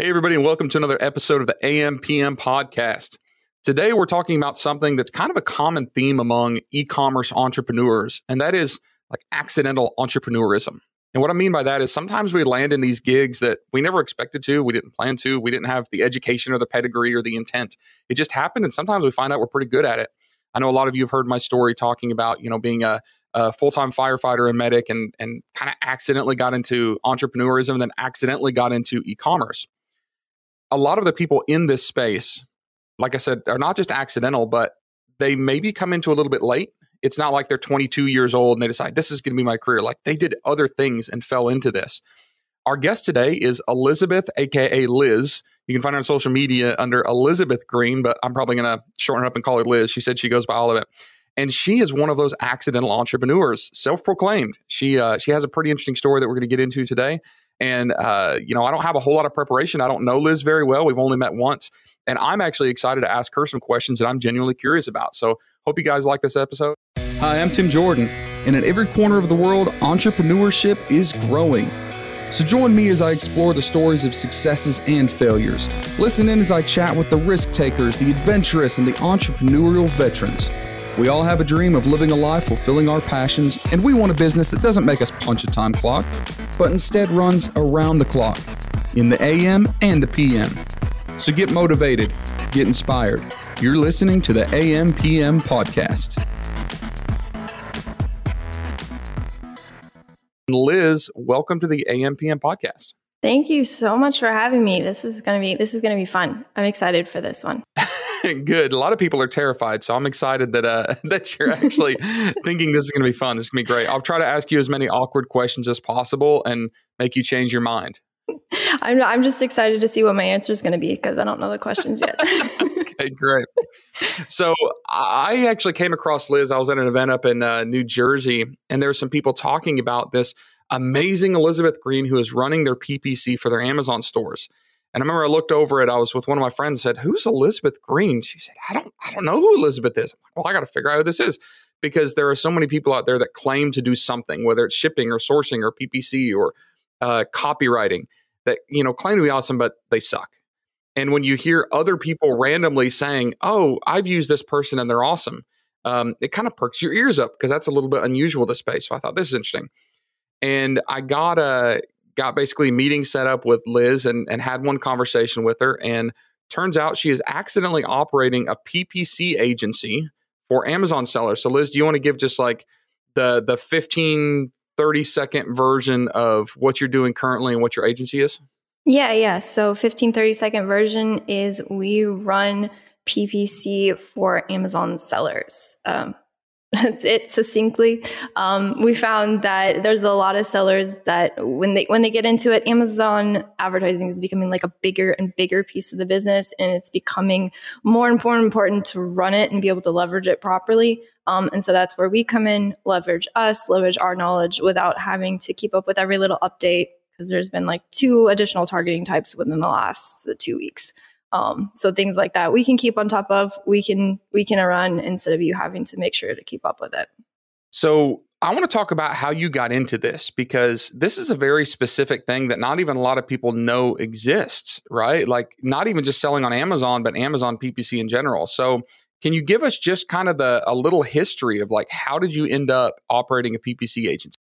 Hey, everybody, and welcome to another episode of the AMPM podcast. Today, we're talking about something that's kind of a common theme among e commerce entrepreneurs, and that is like accidental entrepreneurism. And what I mean by that is sometimes we land in these gigs that we never expected to, we didn't plan to, we didn't have the education or the pedigree or the intent. It just happened, and sometimes we find out we're pretty good at it. I know a lot of you have heard my story talking about, you know, being a, a full-time firefighter and medic and and kind of accidentally got into entrepreneurism and then accidentally got into e-commerce a lot of the people in this space, like I said, are not just accidental, but they maybe come into a little bit late. It's not like they're 22 years old and they decide this is going to be my career. Like they did other things and fell into this. Our guest today is Elizabeth, aka Liz. You can find her on social media under Elizabeth Green, but I'm probably going to shorten up and call her Liz. She said she goes by all of it, and she is one of those accidental entrepreneurs, self-proclaimed. She uh, she has a pretty interesting story that we're going to get into today. And, uh, you know, I don't have a whole lot of preparation. I don't know Liz very well. We've only met once. And I'm actually excited to ask her some questions that I'm genuinely curious about. So hope you guys like this episode. Hi, I'm Tim Jordan. And in every corner of the world, entrepreneurship is growing. So join me as I explore the stories of successes and failures. Listen in as I chat with the risk takers, the adventurous, and the entrepreneurial veterans. We all have a dream of living a life fulfilling our passions, and we want a business that doesn't make us punch a time clock, but instead runs around the clock in the AM and the PM. So get motivated, get inspired. You're listening to the AM PM podcast. Liz, welcome to the AM PM podcast. Thank you so much for having me. This is going to be this is going to be fun. I'm excited for this one. Good. A lot of people are terrified, so I'm excited that uh, that you're actually thinking this is going to be fun. This is going to be great. I'll try to ask you as many awkward questions as possible and make you change your mind. I'm I'm just excited to see what my answer is going to be because I don't know the questions yet. okay, great. So I actually came across Liz. I was at an event up in uh, New Jersey, and there were some people talking about this amazing Elizabeth Green who is running their PPC for their Amazon stores. And I remember I looked over it. I was with one of my friends. Said, "Who's Elizabeth Green?" She said, "I don't, I don't know who Elizabeth is." Like, well, I got to figure out who this is because there are so many people out there that claim to do something, whether it's shipping or sourcing or PPC or uh, copywriting, that you know claim to be awesome, but they suck. And when you hear other people randomly saying, "Oh, I've used this person and they're awesome," um, it kind of perks your ears up because that's a little bit unusual to space. So I thought this is interesting. And I got a got basically meeting set up with Liz and, and had one conversation with her. And turns out she is accidentally operating a PPC agency for Amazon sellers. So, Liz, do you want to give just like the the 15, 30 second version of what you're doing currently and what your agency is? Yeah, yeah. So 15, 30 second version is we run PPC for Amazon sellers. Um, that's it succinctly. Um, we found that there's a lot of sellers that when they when they get into it amazon advertising is becoming like a bigger and bigger piece of the business and it's becoming more and more important to run it and be able to leverage it properly. Um, and so that's where we come in leverage us leverage our knowledge without having to keep up with every little update because there's been like two additional targeting types within the last two weeks um, so things like that we can keep on top of. We can we can run instead of you having to make sure to keep up with it. So I want to talk about how you got into this because this is a very specific thing that not even a lot of people know exists, right? Like not even just selling on Amazon, but Amazon PPC in general. So can you give us just kind of the a little history of like how did you end up operating a PPC agency?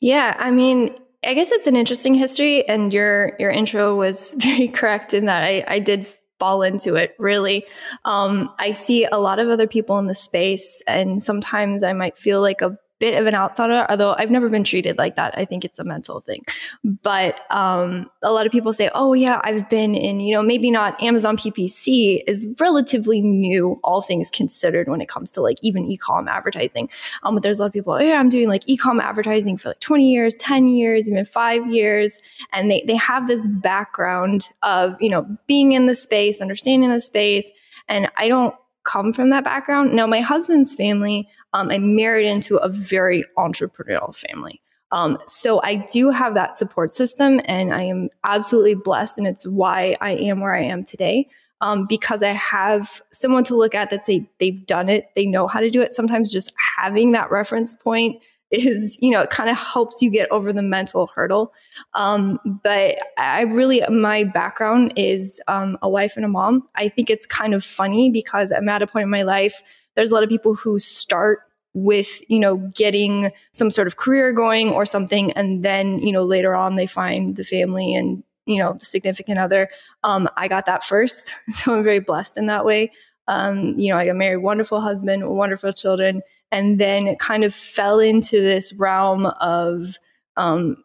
Yeah, I mean, I guess it's an interesting history, and your your intro was very correct in that I, I did fall into it. Really, um, I see a lot of other people in the space, and sometimes I might feel like a bit of an outsider, although I've never been treated like that. I think it's a mental thing. But um, a lot of people say, oh, yeah, I've been in, you know, maybe not Amazon PPC is relatively new, all things considered, when it comes to like even e com advertising. Um, but there's a lot of people, oh, yeah, I'm doing like e com advertising for like 20 years, 10 years, even five years. And they, they have this background of, you know, being in the space, understanding the space. And I don't come from that background. Now, my husband's family, um, I married into a very entrepreneurial family. Um, so I do have that support system and I am absolutely blessed. And it's why I am where I am today. Um, because I have someone to look at that say they've done it, they know how to do it. Sometimes just having that reference point is, you know, it kind of helps you get over the mental hurdle. Um, but I really, my background is um, a wife and a mom. I think it's kind of funny because I'm at a point in my life, there's a lot of people who start with you know getting some sort of career going or something and then you know later on they find the family and you know the significant other. Um, i got that first so i'm very blessed in that way. Um, you know i got married wonderful husband wonderful children and then it kind of fell into this realm of um,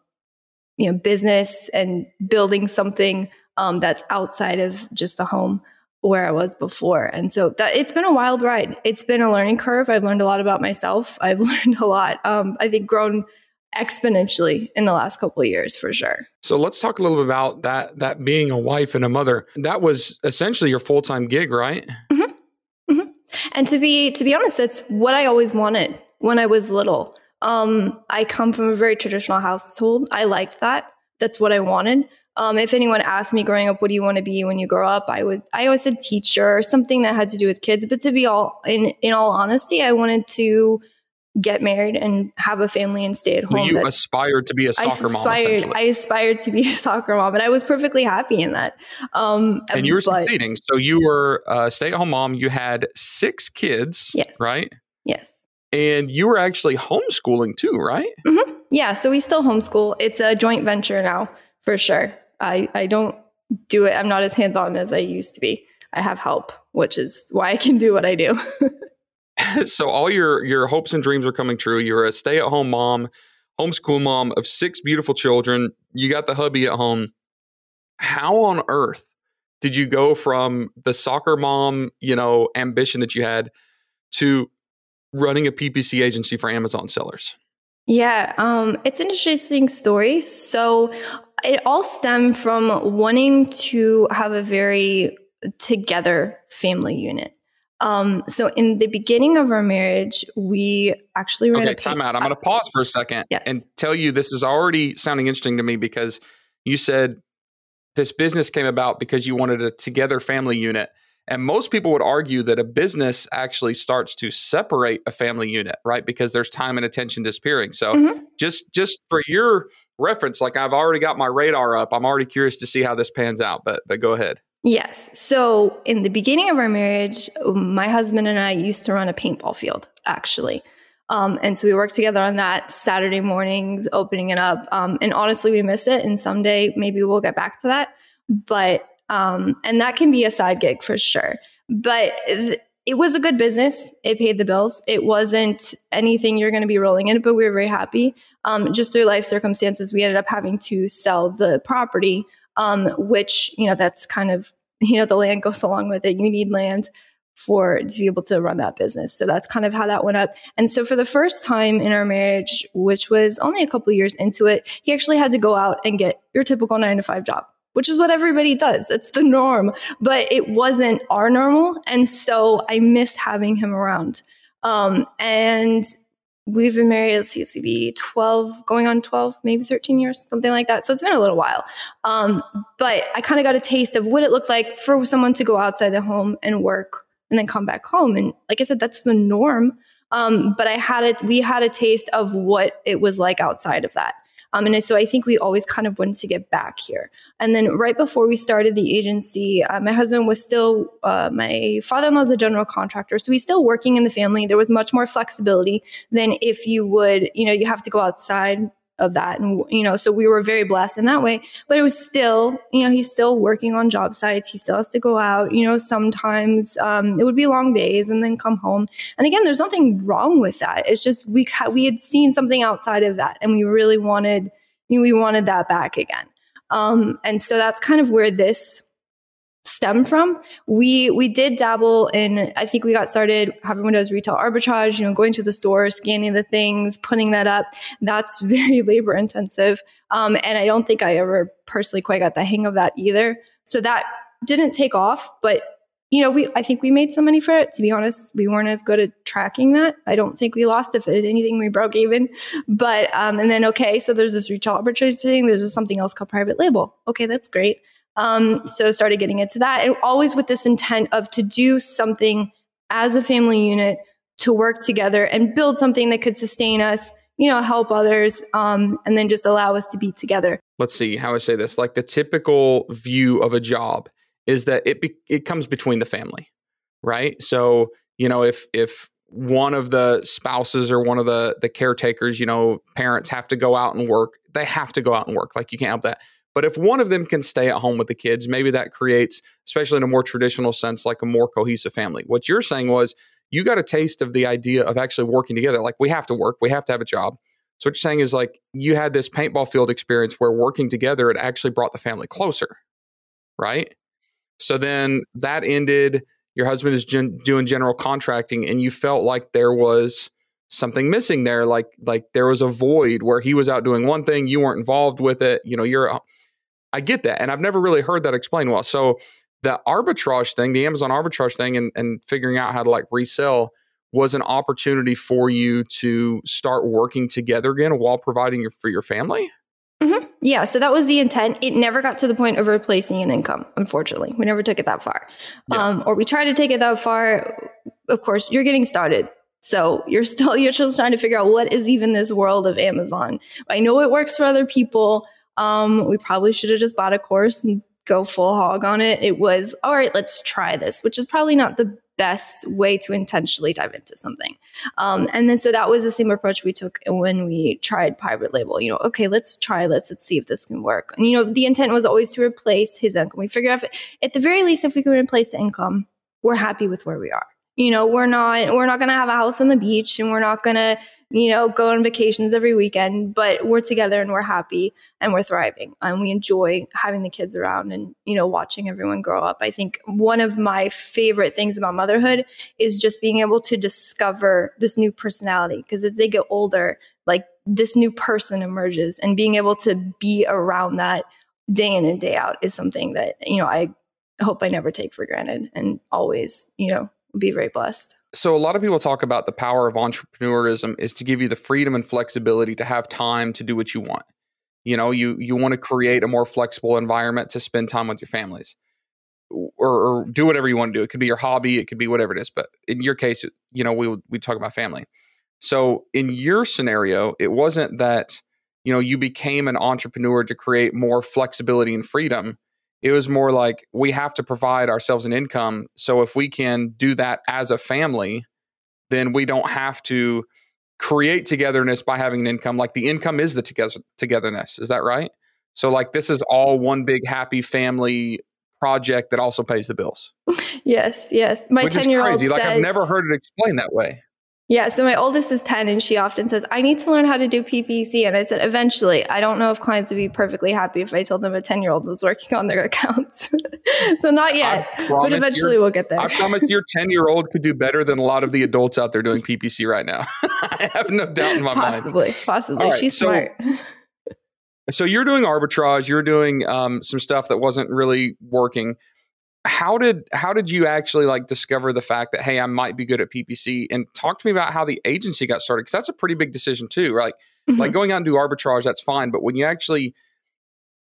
you know business and building something um, that's outside of just the home where I was before. And so that it's been a wild ride. It's been a learning curve. I've learned a lot about myself. I've learned a lot. Um, I think grown exponentially in the last couple of years for sure. So let's talk a little bit about that that being a wife and a mother. That was essentially your full-time gig, right? Mm-hmm. Mm-hmm. And to be to be honest, that's what I always wanted when I was little. Um, I come from a very traditional household. I liked that. That's what I wanted. Um, if anyone asked me growing up, what do you want to be when you grow up? I would, I always said teacher, or something that had to do with kids. But to be all in, in all honesty, I wanted to get married and have a family and stay at home. Well, you aspired to be a soccer I aspired, mom. I aspired to be a soccer mom, and I was perfectly happy in that. Um, and you were but, succeeding. So you were a stay-at-home mom. You had six kids, yes. right? Yes. And you were actually homeschooling too, right? Mm-hmm. Yeah. So we still homeschool. It's a joint venture now, for sure. I, I don't do it. I'm not as hands on as I used to be. I have help, which is why I can do what I do. so all your your hopes and dreams are coming true. You're a stay at home mom, homeschool mom of six beautiful children. You got the hubby at home. How on earth did you go from the soccer mom, you know, ambition that you had to running a PPC agency for Amazon sellers? Yeah, um, it's an interesting story. So it all stemmed from wanting to have a very together family unit. Um, so in the beginning of our marriage, we actually ran okay, time out. I'm going to pause for a second yes. and tell you this is already sounding interesting to me because you said this business came about because you wanted a together family unit. And most people would argue that a business actually starts to separate a family unit, right? Because there's time and attention disappearing. So mm-hmm. just just for your reference, like I've already got my radar up. I'm already curious to see how this pans out, but but go ahead. Yes. So in the beginning of our marriage, my husband and I used to run a paintball field, actually. Um, and so we worked together on that Saturday mornings, opening it up. Um, and honestly, we miss it. And someday maybe we'll get back to that. But, um, and that can be a side gig for sure. But th- it was a good business. It paid the bills. It wasn't anything you're going to be rolling in, but we were very happy. Um, just through life circumstances, we ended up having to sell the property, um, which, you know, that's kind of, you know, the land goes along with it. You need land for to be able to run that business. So that's kind of how that went up. And so for the first time in our marriage, which was only a couple years into it, he actually had to go out and get your typical nine to five job which is what everybody does. It's the norm, but it wasn't our normal. And so I missed having him around. Um, and we've been married, let's see, it's be 12, going on 12, maybe 13 years, something like that. So it's been a little while. Um, but I kind of got a taste of what it looked like for someone to go outside the home and work and then come back home. And like I said, that's the norm. Um, but I had it, we had a taste of what it was like outside of that. Um, and so I think we always kind of wanted to get back here. And then right before we started the agency, uh, my husband was still, uh, my father in law is a general contractor. So he's still working in the family. There was much more flexibility than if you would, you know, you have to go outside of that. And, you know, so we were very blessed in that way. But it was still, you know, he's still working on job sites. He still has to go out. You know, sometimes um, it would be long days and then come home. And again, there's nothing wrong with that. It's just we, we had seen something outside of that and we really wanted, you know, we wanted that back again. Um, and so that's kind of where this stem from. We we did dabble in. I think we got started. having windows retail arbitrage. You know, going to the store, scanning the things, putting that up. That's very labor intensive. Um, and I don't think I ever personally quite got the hang of that either. So that didn't take off, but. You know, we I think we made some money for it. To be honest, we weren't as good at tracking that. I don't think we lost if it anything we broke even. But um, and then okay, so there's this retail arbitrage thing. There's something else called private label. Okay, that's great. Um, so started getting into that and always with this intent of to do something as a family unit to work together and build something that could sustain us, you know, help others, um, and then just allow us to be together. Let's see how I say this. Like the typical view of a job is that it be, it comes between the family, right? So you know, if if one of the spouses or one of the the caretakers, you know, parents have to go out and work, they have to go out and work. Like you can't help that. But if one of them can stay at home with the kids, maybe that creates, especially in a more traditional sense, like a more cohesive family. What you're saying was you got a taste of the idea of actually working together. Like we have to work, we have to have a job. So what you're saying is like you had this paintball field experience where working together it actually brought the family closer, right? So then that ended. Your husband is gen- doing general contracting, and you felt like there was something missing there, like like there was a void where he was out doing one thing, you weren't involved with it. You know, you're. I get that, and I've never really heard that explained well. So the arbitrage thing, the Amazon arbitrage thing, and, and figuring out how to like resell was an opportunity for you to start working together again while providing your, for your family? Mm-hmm. Yeah, so that was the intent. It never got to the point of replacing an income, unfortunately. We never took it that far. Yeah. Um, or we tried to take it that far. Of course, you're getting started. So you're still you're just trying to figure out what is even this world of Amazon. I know it works for other people. Um, we probably should have just bought a course and go full hog on it. It was, all right, let's try this, which is probably not the best way to intentionally dive into something. Um, and then so that was the same approach we took when we tried private label. You know, okay, let's try this. Let's see if this can work. And you know, the intent was always to replace his income. We figured out if, at the very least, if we could replace the income, we're happy with where we are. You know, we're not we're not going to have a house on the beach, and we're not going to you know, go on vacations every weekend, but we're together and we're happy and we're thriving and we enjoy having the kids around and, you know, watching everyone grow up. I think one of my favorite things about motherhood is just being able to discover this new personality because as they get older, like this new person emerges and being able to be around that day in and day out is something that, you know, I hope I never take for granted and always, you know, be very blessed so a lot of people talk about the power of entrepreneurism is to give you the freedom and flexibility to have time to do what you want. You know, you you want to create a more flexible environment to spend time with your families. Or, or, do whatever you want to do. It could be your hobby, it could be whatever it is. But in your case, you know, we we talk about family. So in your scenario, it wasn't that you know you became an entrepreneur to create more flexibility and freedom it was more like we have to provide ourselves an income. So if we can do that as a family, then we don't have to create togetherness by having an income. Like the income is the together togetherness. Is that right? So like this is all one big happy family project that also pays the bills. Yes, yes. My ten year old crazy. Says, like I've never heard it explained that way. Yeah, so my oldest is 10 and she often says, I need to learn how to do PPC. And I said, eventually, I don't know if clients would be perfectly happy if I told them a 10 year old was working on their accounts. so not yet, but eventually we'll get there. I promise your 10 year old could do better than a lot of the adults out there doing PPC right now. I have no doubt in my possibly, mind. Possibly, possibly. Right, She's so, smart. so you're doing arbitrage, you're doing um, some stuff that wasn't really working how did how did you actually like discover the fact that hey i might be good at ppc and talk to me about how the agency got started because that's a pretty big decision too right? Mm-hmm. like going out and do arbitrage that's fine but when you actually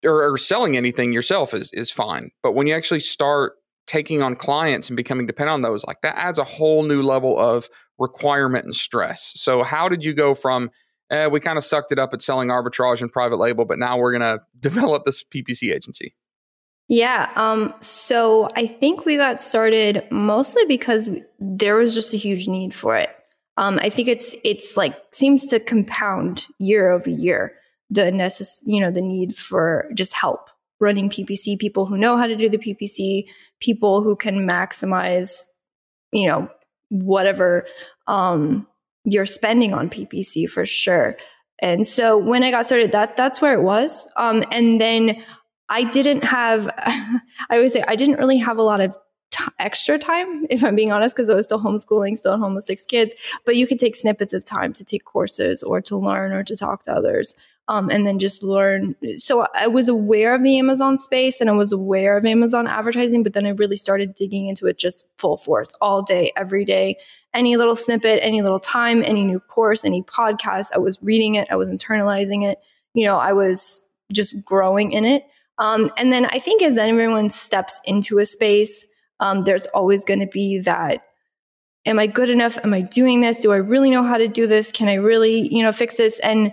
or, or, selling anything yourself is is fine. But when you actually start taking on clients and becoming dependent on those like that adds a whole new level of requirement and stress. So how did you go from eh, we kind of sucked it up at selling arbitrage and private label but now we're going to develop this ppc agency yeah. Um, so I think we got started mostly because there was just a huge need for it. Um, I think it's it's like seems to compound year over year the necess- you know the need for just help running PPC, people who know how to do the PPC, people who can maximize you know whatever um, you're spending on PPC for sure. And so when I got started, that that's where it was. Um, and then I didn't have, I always say, I didn't really have a lot of t- extra time, if I'm being honest, because I was still homeschooling, still at home with six kids. But you could take snippets of time to take courses or to learn or to talk to others. Um, and then just learn. So I was aware of the Amazon space and I was aware of Amazon advertising, but then I really started digging into it just full force all day, every day. Any little snippet, any little time, any new course, any podcast, I was reading it, I was internalizing it. You know, I was just growing in it. Um, and then I think as everyone steps into a space, um, there's always going to be that am I good enough? Am I doing this? Do I really know how to do this? Can I really, you know, fix this? And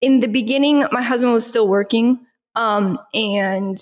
in the beginning, my husband was still working. Um, and,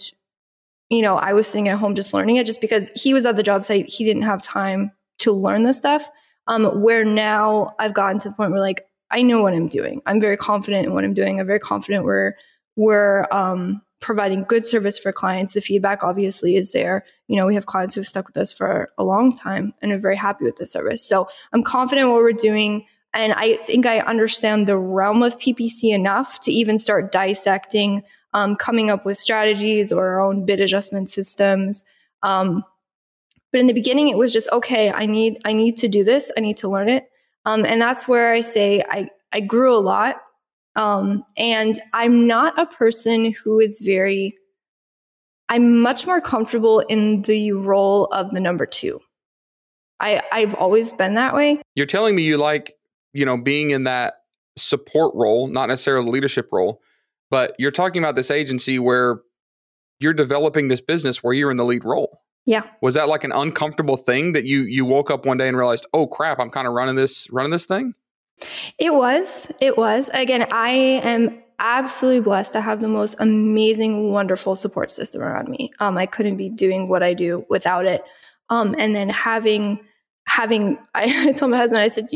you know, I was sitting at home just learning it just because he was at the job site. He didn't have time to learn this stuff. Um, where now I've gotten to the point where like, I know what I'm doing. I'm very confident in what I'm doing. I'm very confident we're, we're, um, providing good service for clients. The feedback obviously is there. You know, we have clients who have stuck with us for a long time and are very happy with the service. So I'm confident what we're doing. And I think I understand the realm of PPC enough to even start dissecting, um, coming up with strategies or our own bid adjustment systems. Um, but in the beginning, it was just okay. I need I need to do this. I need to learn it. Um, and that's where I say I I grew a lot um, and I'm not a person who is very, I'm much more comfortable in the role of the number two. I, I've always been that way. You're telling me you like, you know, being in that support role, not necessarily leadership role, but you're talking about this agency where you're developing this business where you're in the lead role. Yeah. Was that like an uncomfortable thing that you you woke up one day and realized, "Oh crap, I'm kind of running this running this thing?" It was. It was. Again, I am absolutely blessed to have the most amazing, wonderful support system around me. Um, I couldn't be doing what I do without it. Um, and then having having I, I told my husband I said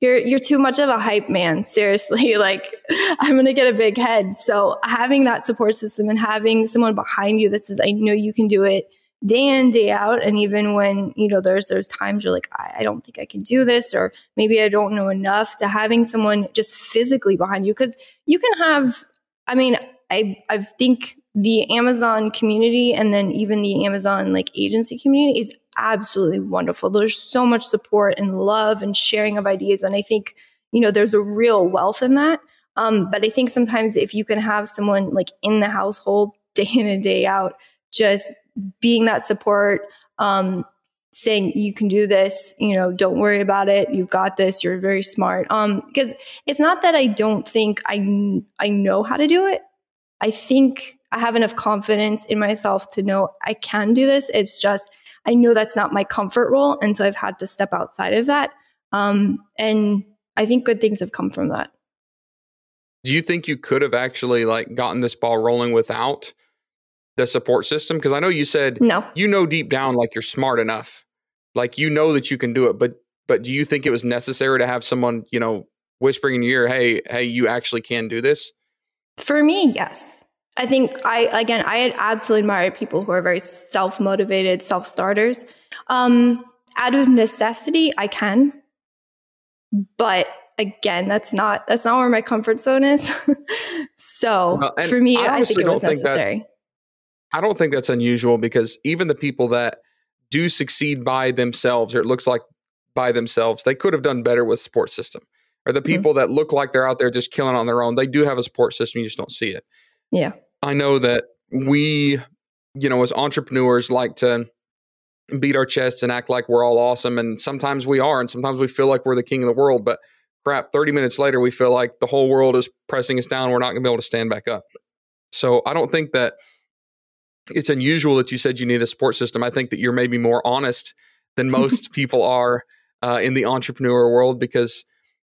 you're you're too much of a hype man seriously like I'm going to get a big head so having that support system and having someone behind you that says I know you can do it day in day out and even when you know there's there's times you're like I, I, don't think i can do this or maybe i don't know enough to having someone just physically behind you because you can have i mean i i think the amazon community and then even the amazon like agency community is absolutely wonderful. There's so much support and love and sharing of ideas and i think you know there's a real wealth in that. Um, but i think sometimes if you can have someone like in the household day in and day out just being that support, um, saying you can do this, you know, don't worry about it. You've got this. You're very smart. Um, because it's not that I don't think I I know how to do it. I think I have enough confidence in myself to know I can do this. It's just I know that's not my comfort role, and so I've had to step outside of that. Um, and I think good things have come from that. Do you think you could have actually like gotten this ball rolling without the support system? Because I know you said no. You know deep down like you're smart enough, like you know that you can do it. But but do you think it was necessary to have someone you know whispering in your ear, "Hey, hey, you actually can do this"? For me, yes. I think I again I absolutely admire people who are very self motivated, self starters. Um, out of necessity, I can, but again, that's not that's not where my comfort zone is. so well, for me, I, I think it was necessary. I don't think that's unusual because even the people that do succeed by themselves, or it looks like by themselves, they could have done better with support system. Or the mm-hmm. people mm-hmm. that look like they're out there just killing on their own, they do have a support system, you just don't see it. Yeah. I know that we, you know, as entrepreneurs like to beat our chests and act like we're all awesome. And sometimes we are, and sometimes we feel like we're the king of the world. But crap, 30 minutes later, we feel like the whole world is pressing us down. We're not going to be able to stand back up. So I don't think that it's unusual that you said you need a support system. I think that you're maybe more honest than most people are uh, in the entrepreneur world because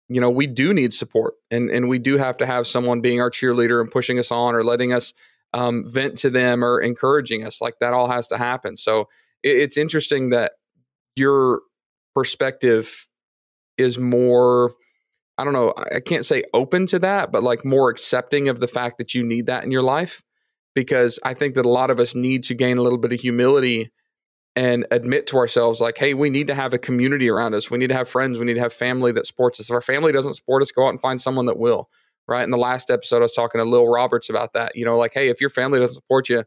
you know we do need support and and we do have to have someone being our cheerleader and pushing us on or letting us um, vent to them or encouraging us. Like that all has to happen. So it, it's interesting that your perspective is more. I don't know. I can't say open to that, but like more accepting of the fact that you need that in your life because I think that a lot of us need to gain a little bit of humility and admit to ourselves, like, hey, we need to have a community around us. We need to have friends. We need to have family that supports us. If our family doesn't support us, go out and find someone that will. Right. In the last episode, I was talking to Lil Roberts about that. You know, like, hey, if your family doesn't support you,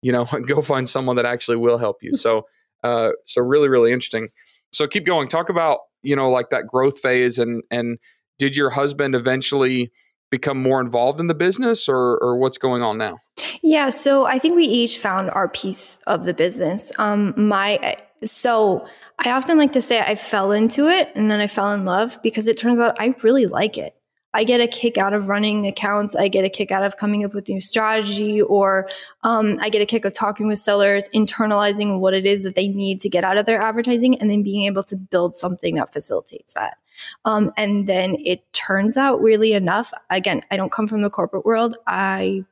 you know, go find someone that actually will help you. So, uh, so really, really interesting. So keep going. Talk about, you know, like that growth phase and and did your husband eventually become more involved in the business or, or what's going on now? Yeah, so I think we each found our piece of the business. Um, my so I often like to say I fell into it and then I fell in love because it turns out I really like it. I get a kick out of running accounts. I get a kick out of coming up with new strategy, or um, I get a kick of talking with sellers, internalizing what it is that they need to get out of their advertising, and then being able to build something that facilitates that. Um, and then it turns out, weirdly enough, again, I don't come from the corporate world. I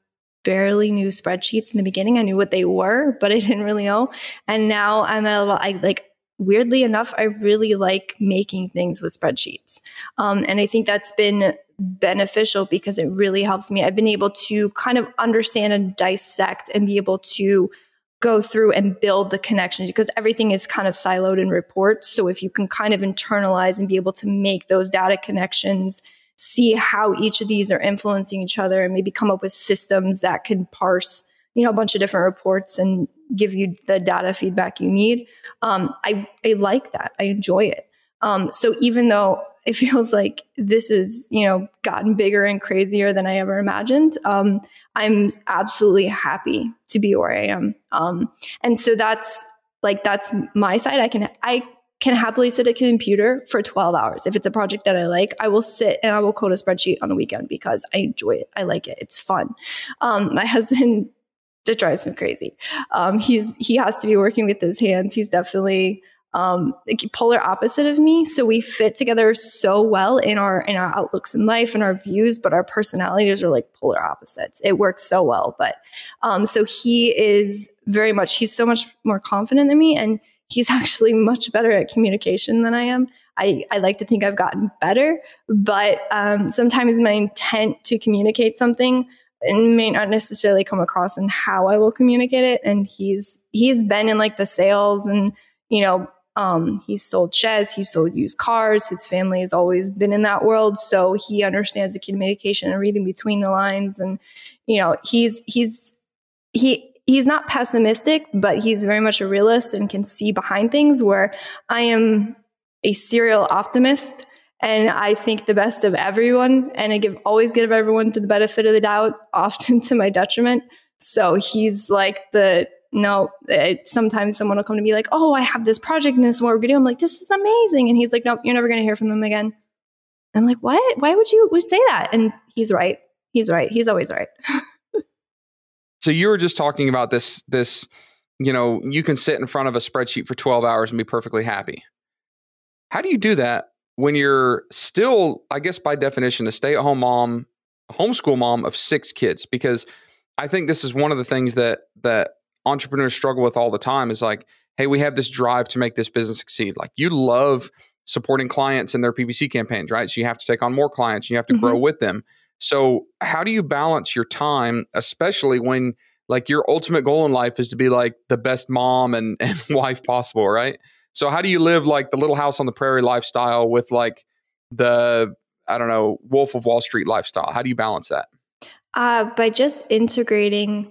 barely knew spreadsheets in the beginning. I knew what they were, but I didn't really know. And now I'm at a level, I like weirdly enough, I really like making things with spreadsheets. Um, and I think that's been beneficial because it really helps me. I've been able to kind of understand and dissect and be able to go through and build the connections because everything is kind of siloed in reports. So if you can kind of internalize and be able to make those data connections, see how each of these are influencing each other and maybe come up with systems that can parse you know a bunch of different reports and give you the data feedback you need um, I, I like that i enjoy it um, so even though it feels like this is you know gotten bigger and crazier than i ever imagined um, i'm absolutely happy to be where i am um, and so that's like that's my side i can i can happily sit at a computer for 12 hours. If it's a project that I like, I will sit and I will code a spreadsheet on the weekend because I enjoy it. I like it. It's fun. Um, my husband that drives me crazy. Um, he's he has to be working with his hands. He's definitely um, polar opposite of me. So we fit together so well in our in our outlooks in life and our views, but our personalities are like polar opposites. It works so well. But um, so he is very much he's so much more confident than me, and he's actually much better at communication than I am. I, I like to think I've gotten better, but um, sometimes my intent to communicate something may not necessarily come across in how I will communicate it. And he's he's been in like the sales and you know um, he's sold sheds, he's sold used cars. His family has always been in that world, so he understands the communication and reading between the lines. And you know he's he's he he's not pessimistic, but he's very much a realist and can see behind things. Where I am a serial optimist and I think the best of everyone, and I give always give everyone to the benefit of the doubt, often to my detriment. So he's like the no. It, sometimes someone will come to me like, "Oh, I have this project and this is what we're gonna do." I'm like, "This is amazing," and he's like, "Nope, you're never gonna hear from them again." I'm like, "What? Why would you say that?" And he's right. He's right. He's always right. so you were just talking about this this you know you can sit in front of a spreadsheet for 12 hours and be perfectly happy how do you do that when you're still, I guess by definition, a stay at home mom, a homeschool mom of six kids, because I think this is one of the things that that entrepreneurs struggle with all the time is like, hey, we have this drive to make this business succeed. Like you love supporting clients in their PPC campaigns, right? So you have to take on more clients, you have to mm-hmm. grow with them. So how do you balance your time, especially when like your ultimate goal in life is to be like the best mom and, and wife possible, right? So how do you live like the little house on the prairie lifestyle with like the I don't know Wolf of Wall Street lifestyle? How do you balance that? Uh, by just integrating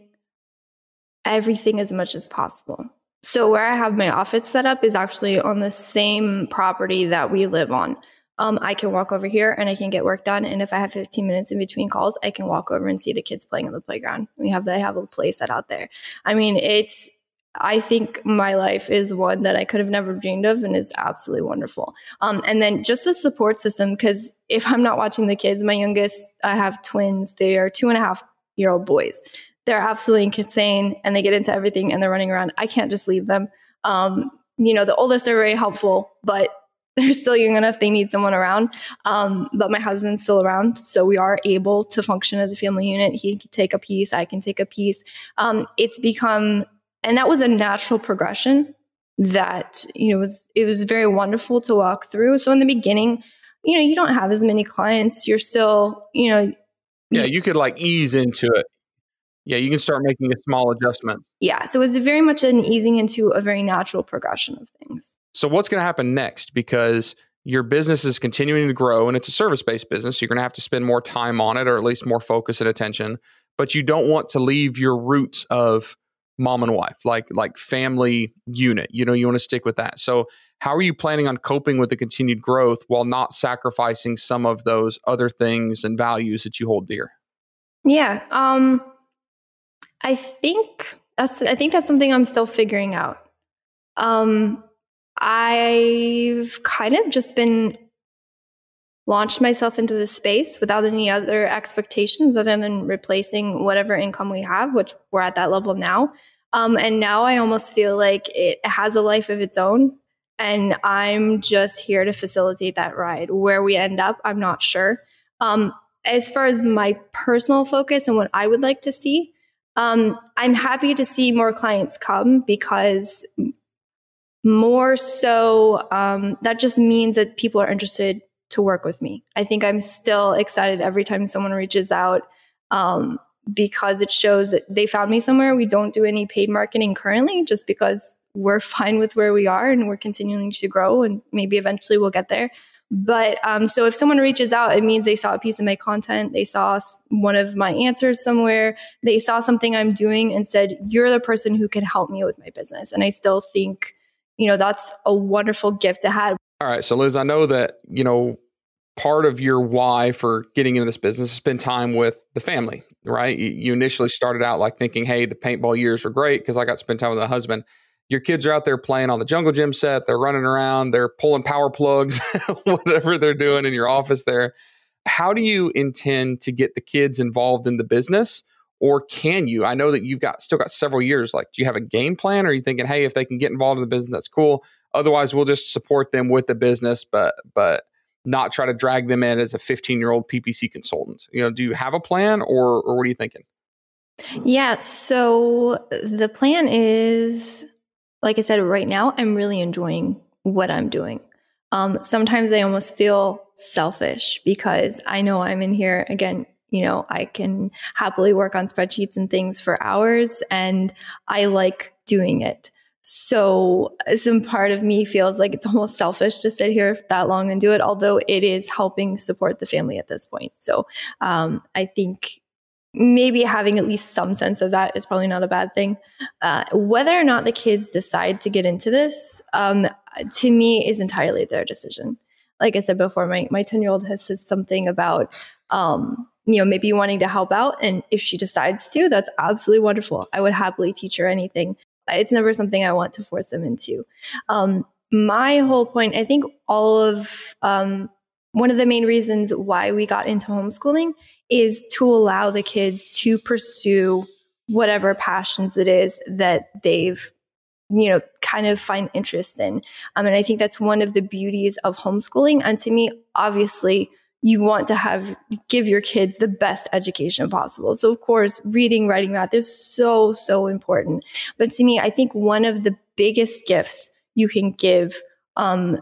everything as much as possible. So where I have my office set up is actually on the same property that we live on. Um, I can walk over here and I can get work done. And if I have 15 minutes in between calls, I can walk over and see the kids playing on the playground. We have they have a play set out there. I mean, it's I think my life is one that I could have never dreamed of and is absolutely wonderful. Um, and then just the support system, because if I'm not watching the kids, my youngest, I have twins, they are two and a half year old boys. They're absolutely insane and they get into everything and they're running around. I can't just leave them. Um, you know, the oldest are very helpful, but they're still young enough they need someone around. Um, but my husband's still around so we are able to function as a family unit. He can take a piece i can take a piece. Um, it's become and that was a natural progression that you know was it was very wonderful to walk through. So in the beginning you know you don't have as many clients. You're still you know yeah you could like ease into it yeah you can start making a small adjustments yeah so it was very much an easing into a very natural progression of things so what's going to happen next because your business is continuing to grow and it's a service based business so you're going to have to spend more time on it or at least more focus and attention but you don't want to leave your roots of mom and wife, like like family unit. You know, you want to stick with that. So, how are you planning on coping with the continued growth while not sacrificing some of those other things and values that you hold dear? Yeah, um I think that's I think that's something I'm still figuring out. Um I've kind of just been launched myself into this space without any other expectations other than replacing whatever income we have, which we're at that level now. Um, and now I almost feel like it has a life of its own. And I'm just here to facilitate that ride. Where we end up, I'm not sure. Um, as far as my personal focus and what I would like to see, um, I'm happy to see more clients come because more so um, that just means that people are interested to work with me. I think I'm still excited every time someone reaches out um, because it shows that they found me somewhere. We don't do any paid marketing currently just because we're fine with where we are and we're continuing to grow and maybe eventually we'll get there. But um, so if someone reaches out, it means they saw a piece of my content, they saw one of my answers somewhere, they saw something I'm doing and said, You're the person who can help me with my business. And I still think, you know, that's a wonderful gift to have. All right. So, Liz, I know that, you know, part of your why for getting into this business is spend time with the family, right? You initially started out like thinking, hey, the paintball years are great because I got to spend time with my husband your kids are out there playing on the jungle gym set they're running around they're pulling power plugs whatever they're doing in your office there. How do you intend to get the kids involved in the business? Or can you? I know that you've got still got several years. Like do you have a game plan? Or are you thinking hey if they can get involved in the business that's cool. Otherwise we'll just support them with the business but but not try to drag them in as a 15 year old ppc consultant. You know do you have a plan or or what are you thinking? Yeah so the plan is like I said, right now, I'm really enjoying what I'm doing. Um, sometimes I almost feel selfish because I know I'm in here again. You know, I can happily work on spreadsheets and things for hours, and I like doing it. So, some part of me feels like it's almost selfish to sit here that long and do it, although it is helping support the family at this point. So, um, I think maybe having at least some sense of that is probably not a bad thing. Uh, whether or not the kids decide to get into this, um, to me, is entirely their decision. Like I said before, my my ten year old has said something about. Um, you know, maybe wanting to help out. And if she decides to, that's absolutely wonderful. I would happily teach her anything. It's never something I want to force them into. Um, my whole point, I think all of um, one of the main reasons why we got into homeschooling is to allow the kids to pursue whatever passions it is that they've you know kind of find interest in. Um, and i think that's one of the beauties of homeschooling. And to me obviously you want to have give your kids the best education possible. So of course reading writing math is so so important. But to me i think one of the biggest gifts you can give um,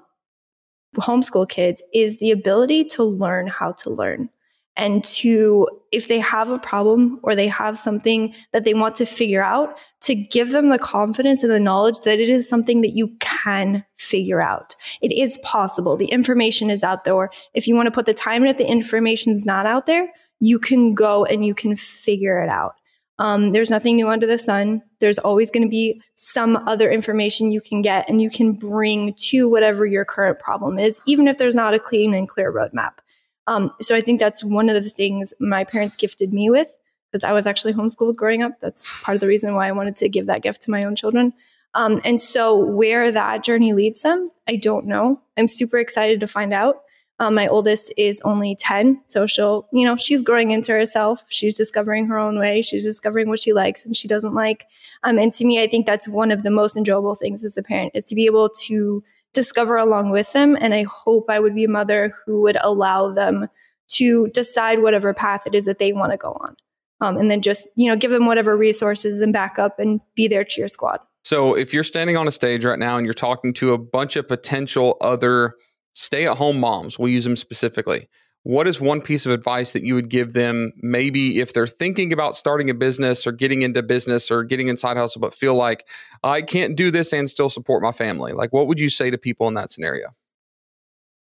homeschool kids is the ability to learn how to learn and to if they have a problem or they have something that they want to figure out to give them the confidence and the knowledge that it is something that you can figure out. It is possible. The information is out there. If you want to put the time in if the information is not out there you can go and you can figure it out. Um, there's nothing new under the sun. There's always going to be some other information you can get and you can bring to whatever your current problem is even if there's not a clean and clear roadmap um, so I think that's one of the things my parents gifted me with because I was actually homeschooled growing up. That's part of the reason why I wanted to give that gift to my own children. Um, and so where that journey leads them, I don't know. I'm super excited to find out. Um, my oldest is only 10, so she'll, you know, she's growing into herself. She's discovering her own way. She's discovering what she likes and she doesn't like. Um, and to me, I think that's one of the most enjoyable things as a parent is to be able to discover along with them. And I hope I would be a mother who would allow them to decide whatever path it is that they want to go on. Um, and then just, you know, give them whatever resources and backup and be their cheer squad. So if you're standing on a stage right now and you're talking to a bunch of potential other stay at home moms, we'll use them specifically what is one piece of advice that you would give them maybe if they're thinking about starting a business or getting into business or getting inside hustle but feel like i can't do this and still support my family like what would you say to people in that scenario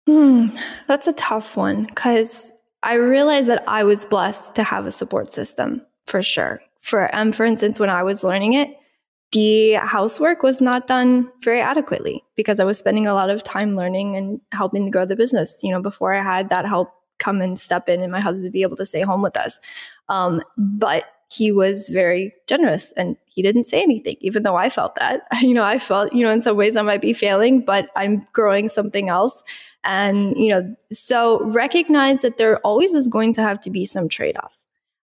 hmm, that's a tough one because i realized that i was blessed to have a support system for sure for um, for instance when i was learning it the housework was not done very adequately because I was spending a lot of time learning and helping to grow the business. You know, before I had that help come and step in and my husband would be able to stay home with us. Um, but he was very generous and he didn't say anything, even though I felt that. You know, I felt, you know, in some ways I might be failing, but I'm growing something else. And, you know, so recognize that there always is going to have to be some trade off.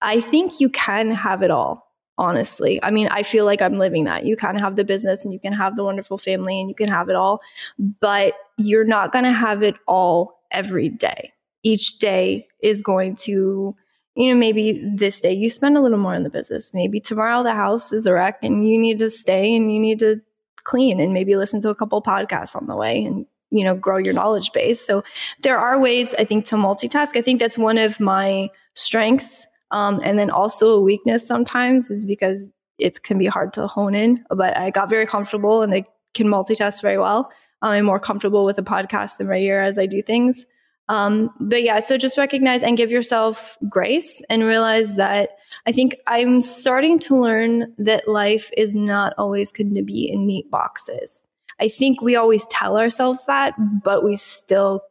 I think you can have it all, honestly. I mean, I feel like I'm living that. You can have the business and you can have the wonderful family and you can have it all, but you're not going to have it all every day. Each day is going to you know, maybe this day you spend a little more in the business. Maybe tomorrow the house is a wreck and you need to stay and you need to clean and maybe listen to a couple podcasts on the way and, you know, grow your knowledge base. So there are ways, I think, to multitask. I think that's one of my strengths. Um, and then also a weakness sometimes is because it can be hard to hone in, but I got very comfortable and I can multitask very well. I'm more comfortable with a podcast than right here as I do things. Um, but yeah, so just recognize and give yourself grace and realize that I think I'm starting to learn that life is not always going to be in neat boxes. I think we always tell ourselves that, but we still,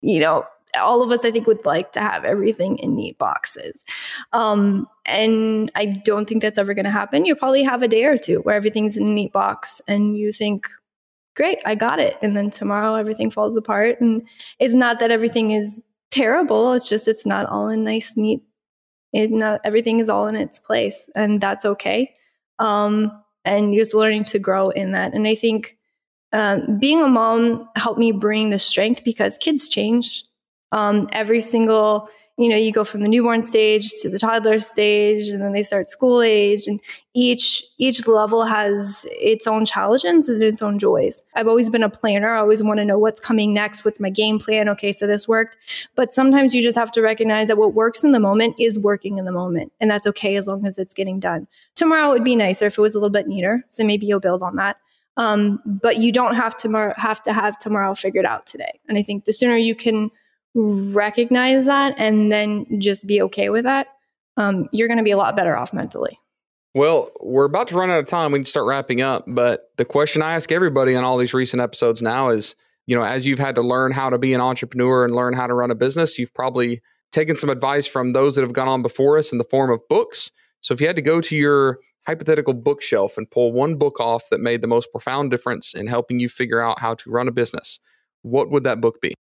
you know, all of us, I think, would like to have everything in neat boxes. Um, and I don't think that's ever going to happen. You'll probably have a day or two where everything's in a neat box and you think, great, I got it. And then tomorrow everything falls apart. And it's not that everything is terrible. It's just it's not all in nice, neat. It not everything is all in its place, and that's okay. Um, and just learning to grow in that. And I think um, being a mom helped me bring the strength because kids change. Um, every single you know, you go from the newborn stage to the toddler stage and then they start school age and each each level has its own challenges and its own joys. I've always been a planner. I always want to know what's coming next, what's my game plan? Okay, so this worked. But sometimes you just have to recognize that what works in the moment is working in the moment. And that's okay as long as it's getting done. Tomorrow would be nicer if it was a little bit neater. So maybe you'll build on that. Um, but you don't have to have to have tomorrow figured out today. And I think the sooner you can recognize that and then just be okay with that, um, you're going to be a lot better off mentally. Well, we're about to run out of time. We can start wrapping up. But the question I ask everybody on all these recent episodes now is, you know, as you've had to learn how to be an entrepreneur and learn how to run a business, you've probably taken some advice from those that have gone on before us in the form of books. So if you had to go to your hypothetical bookshelf and pull one book off that made the most profound difference in helping you figure out how to run a business, what would that book be?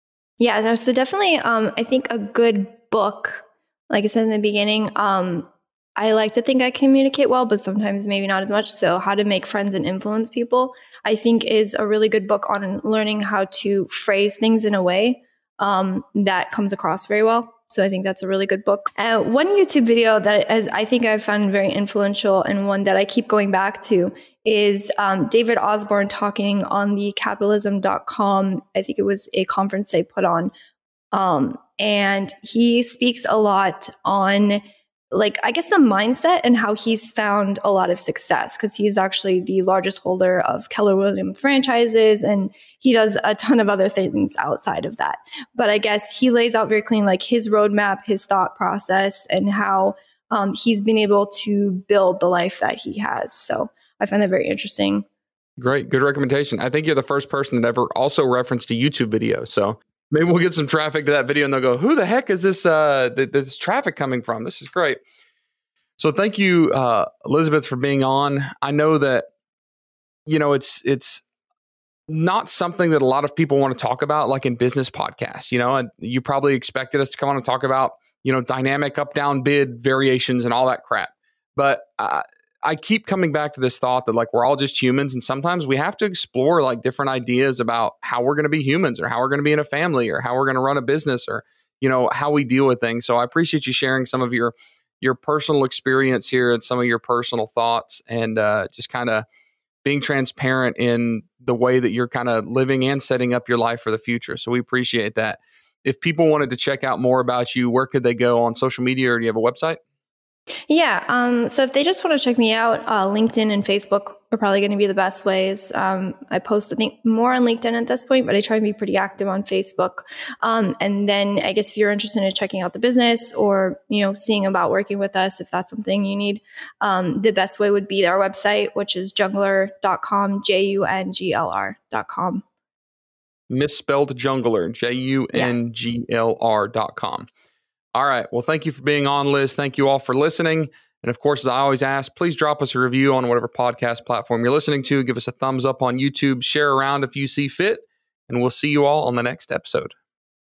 Yeah, no, so definitely um, I think a good book, like I said in the beginning, um, I like to think I communicate well, but sometimes maybe not as much. So, How to Make Friends and Influence People, I think, is a really good book on learning how to phrase things in a way um, that comes across very well. So, I think that's a really good book. Uh, one YouTube video that I think I've found very influential and one that I keep going back to is um, David Osborn talking on the capitalism.com. I think it was a conference they put on. Um, and he speaks a lot on like i guess the mindset and how he's found a lot of success because he's actually the largest holder of keller williams franchises and he does a ton of other things outside of that but i guess he lays out very clean like his roadmap his thought process and how um, he's been able to build the life that he has so I find that very interesting. Great, good recommendation. I think you're the first person that ever also referenced a YouTube video. So maybe we'll get some traffic to that video, and they'll go, "Who the heck is this? Uh, th- this traffic coming from? This is great." So thank you, uh, Elizabeth, for being on. I know that you know it's it's not something that a lot of people want to talk about, like in business podcasts. You know, and you probably expected us to come on and talk about you know dynamic up down bid variations and all that crap. But uh, I keep coming back to this thought that like we're all just humans and sometimes we have to explore like different ideas about how we're going to be humans or how we're going to be in a family or how we're going to run a business or you know how we deal with things. So I appreciate you sharing some of your your personal experience here and some of your personal thoughts and uh, just kind of being transparent in the way that you're kind of living and setting up your life for the future. So we appreciate that. If people wanted to check out more about you, where could they go on social media or do you have a website? Yeah. Um, so if they just want to check me out, uh, LinkedIn and Facebook are probably going to be the best ways. Um, I post, I think, more on LinkedIn at this point, but I try to be pretty active on Facebook. Um, and then I guess if you're interested in checking out the business or, you know, seeing about working with us, if that's something you need, um, the best way would be our website, which is junglr.com, J U N G L R.com. Misspelled junglr, J U N G L R.com. All right. Well, thank you for being on, Liz. Thank you all for listening. And of course, as I always ask, please drop us a review on whatever podcast platform you're listening to. Give us a thumbs up on YouTube, share around if you see fit, and we'll see you all on the next episode.